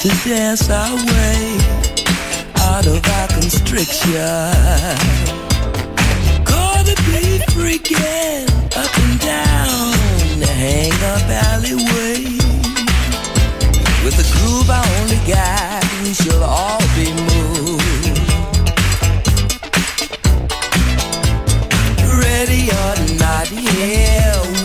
to dance our way out of our constriction. gonna be freaking up and down the hang up alleyway. With a groove I only got, we shall all be moved. Ready or not, yeah.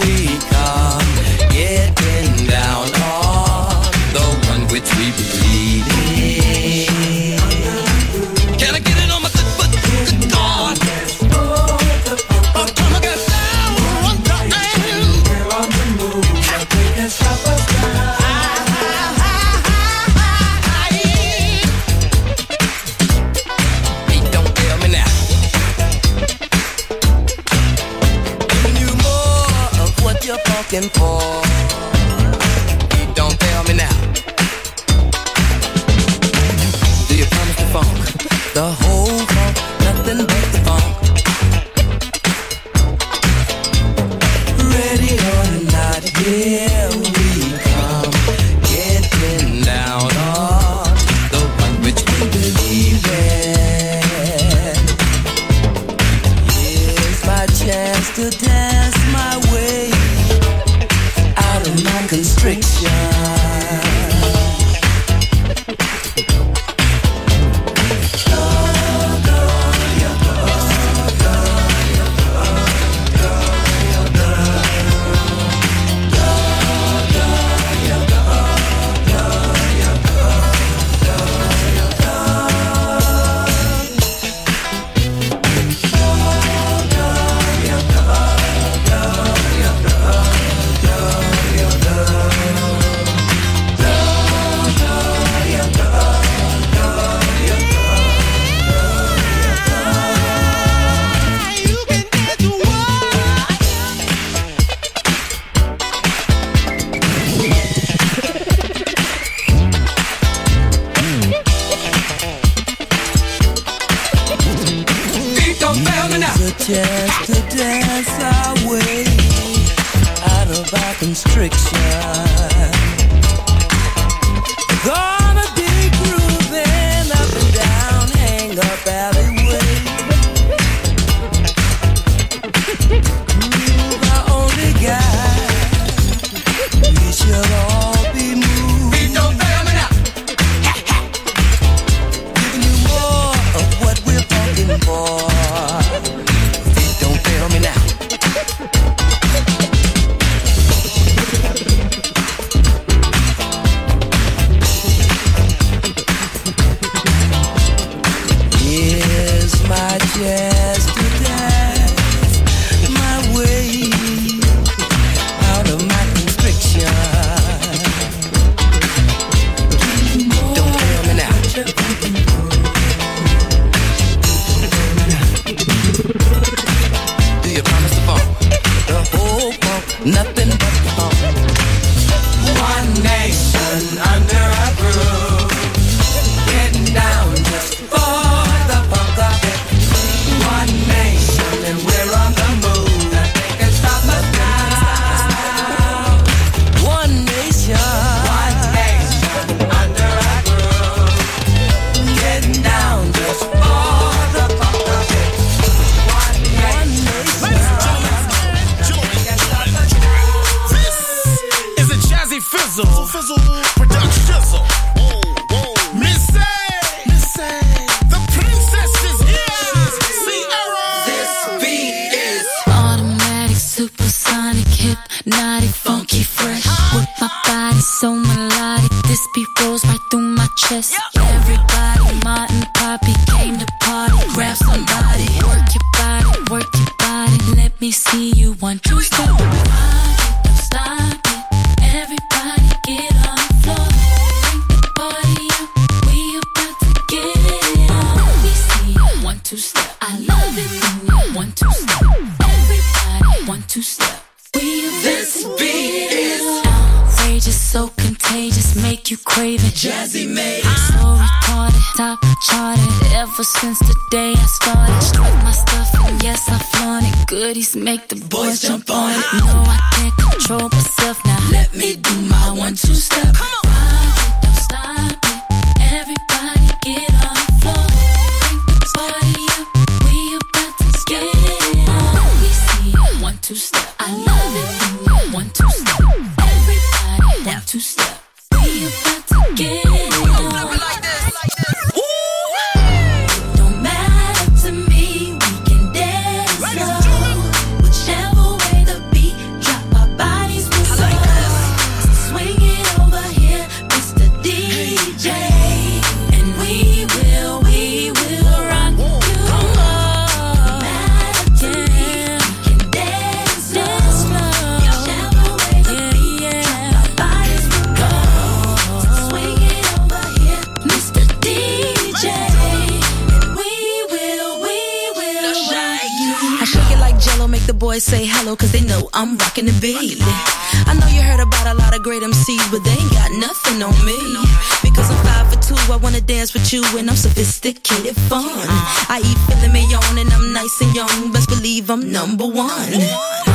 looking for. say hello cause they know I'm rocking the beat. I know you heard about a lot of great MCs, but they ain't got nothing on me. Because I'm five for two, I wanna dance with you and I'm sophisticated fun. I eat filet mignon and I'm nice and young, best believe I'm number one.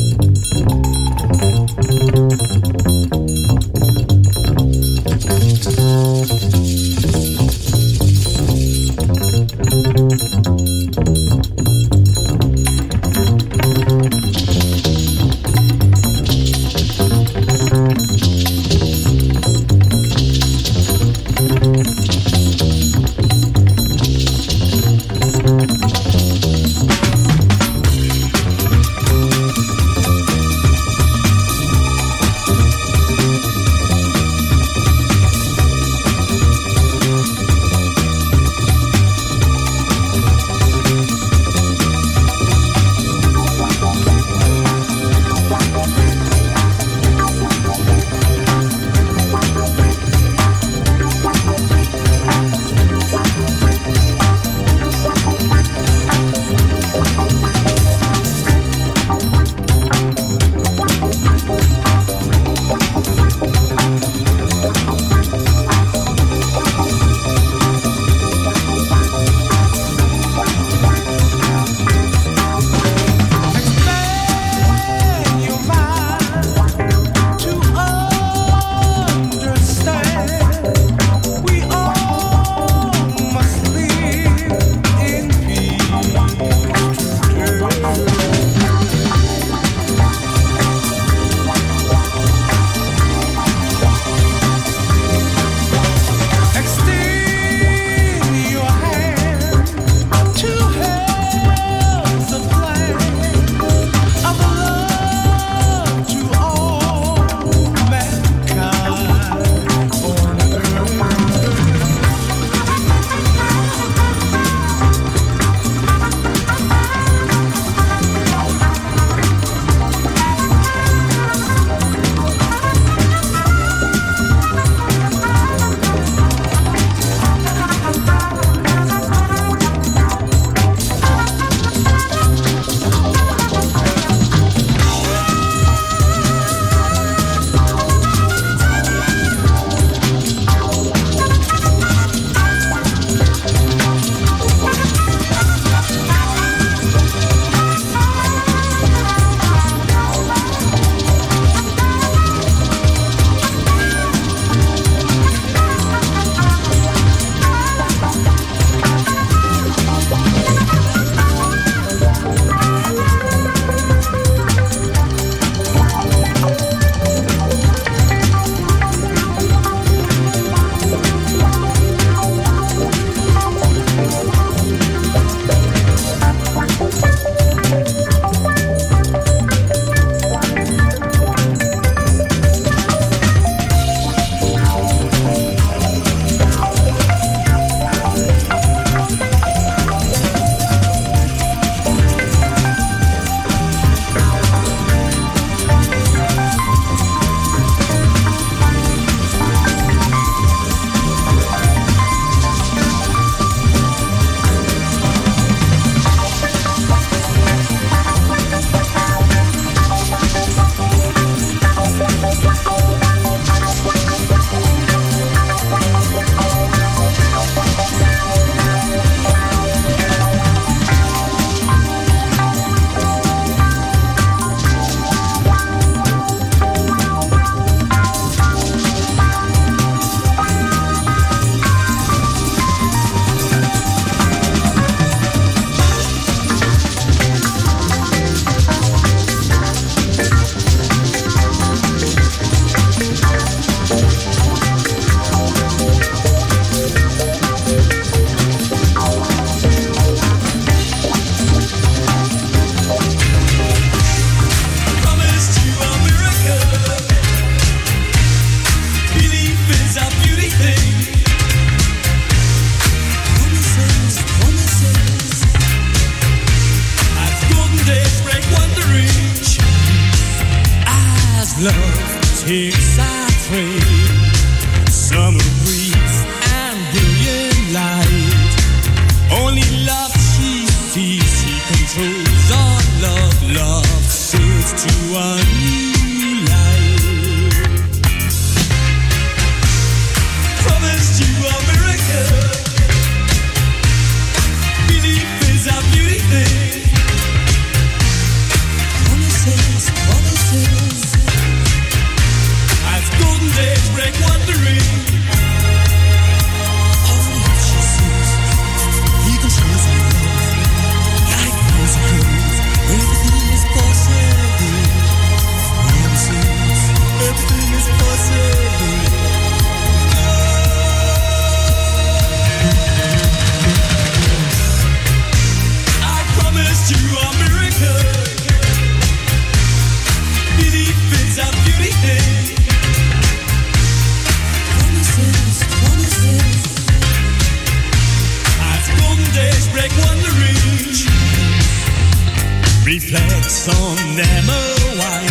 Reflects on them a while.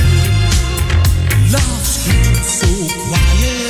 Love screams so quietly.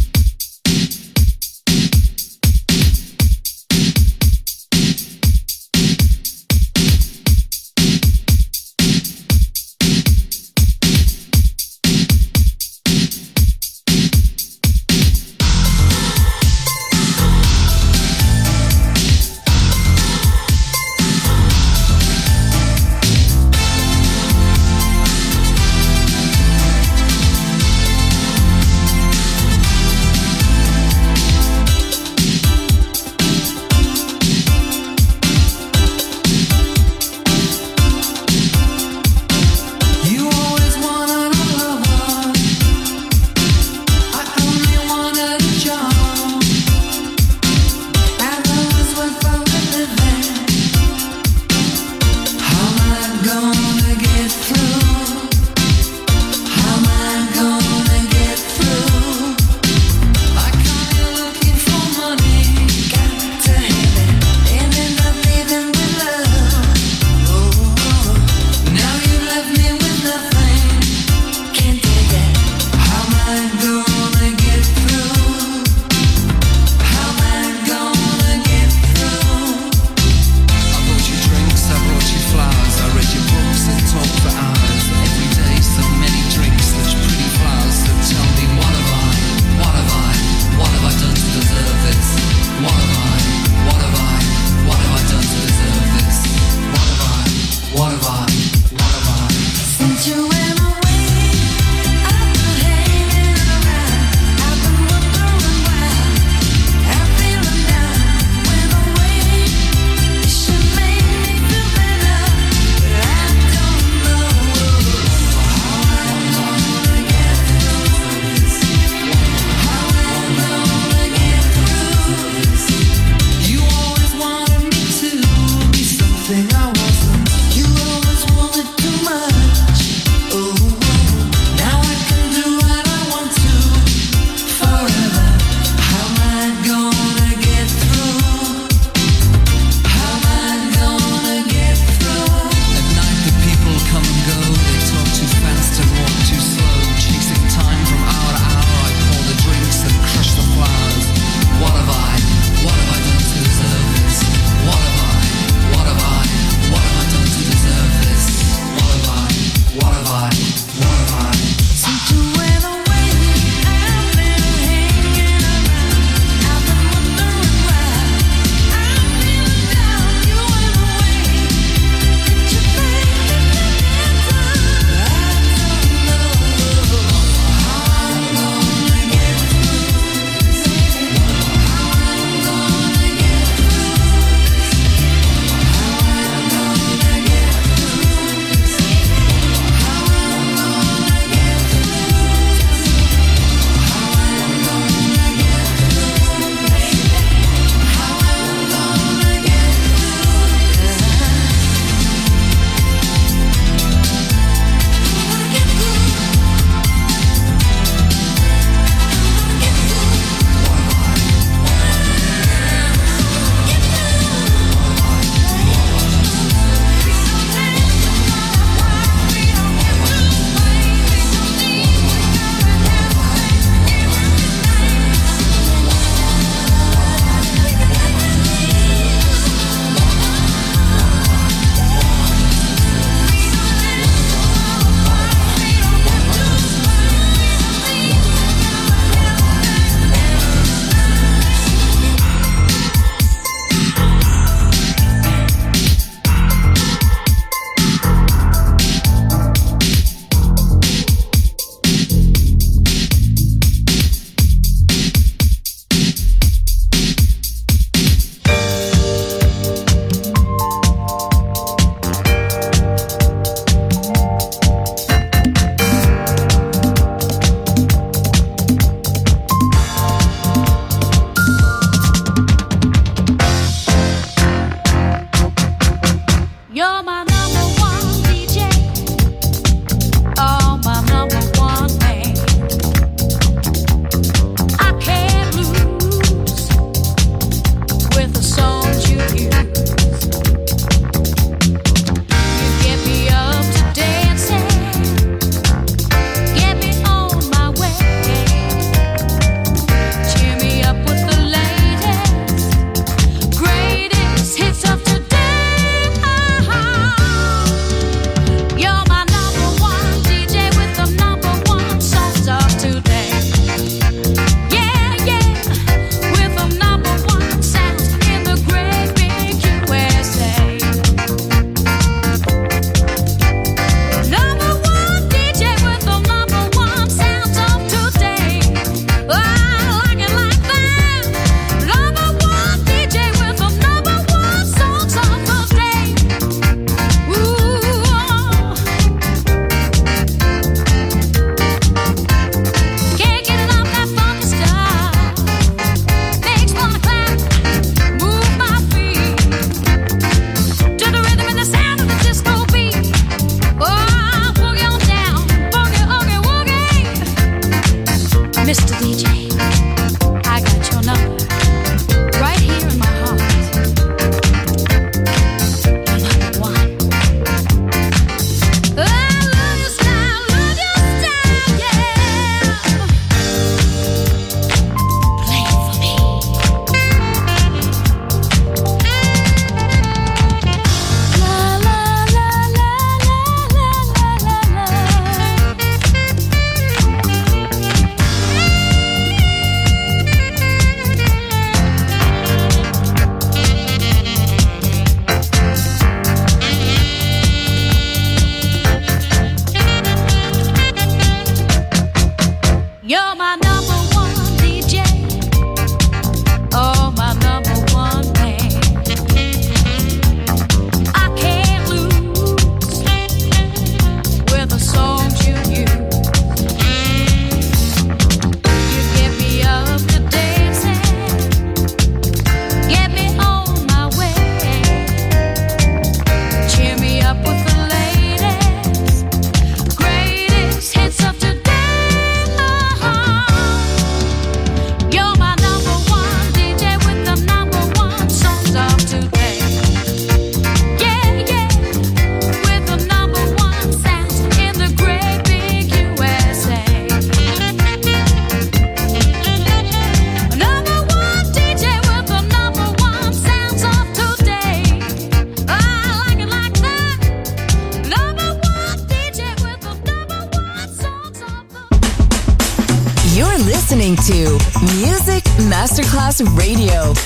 Radio.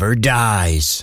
Never dies.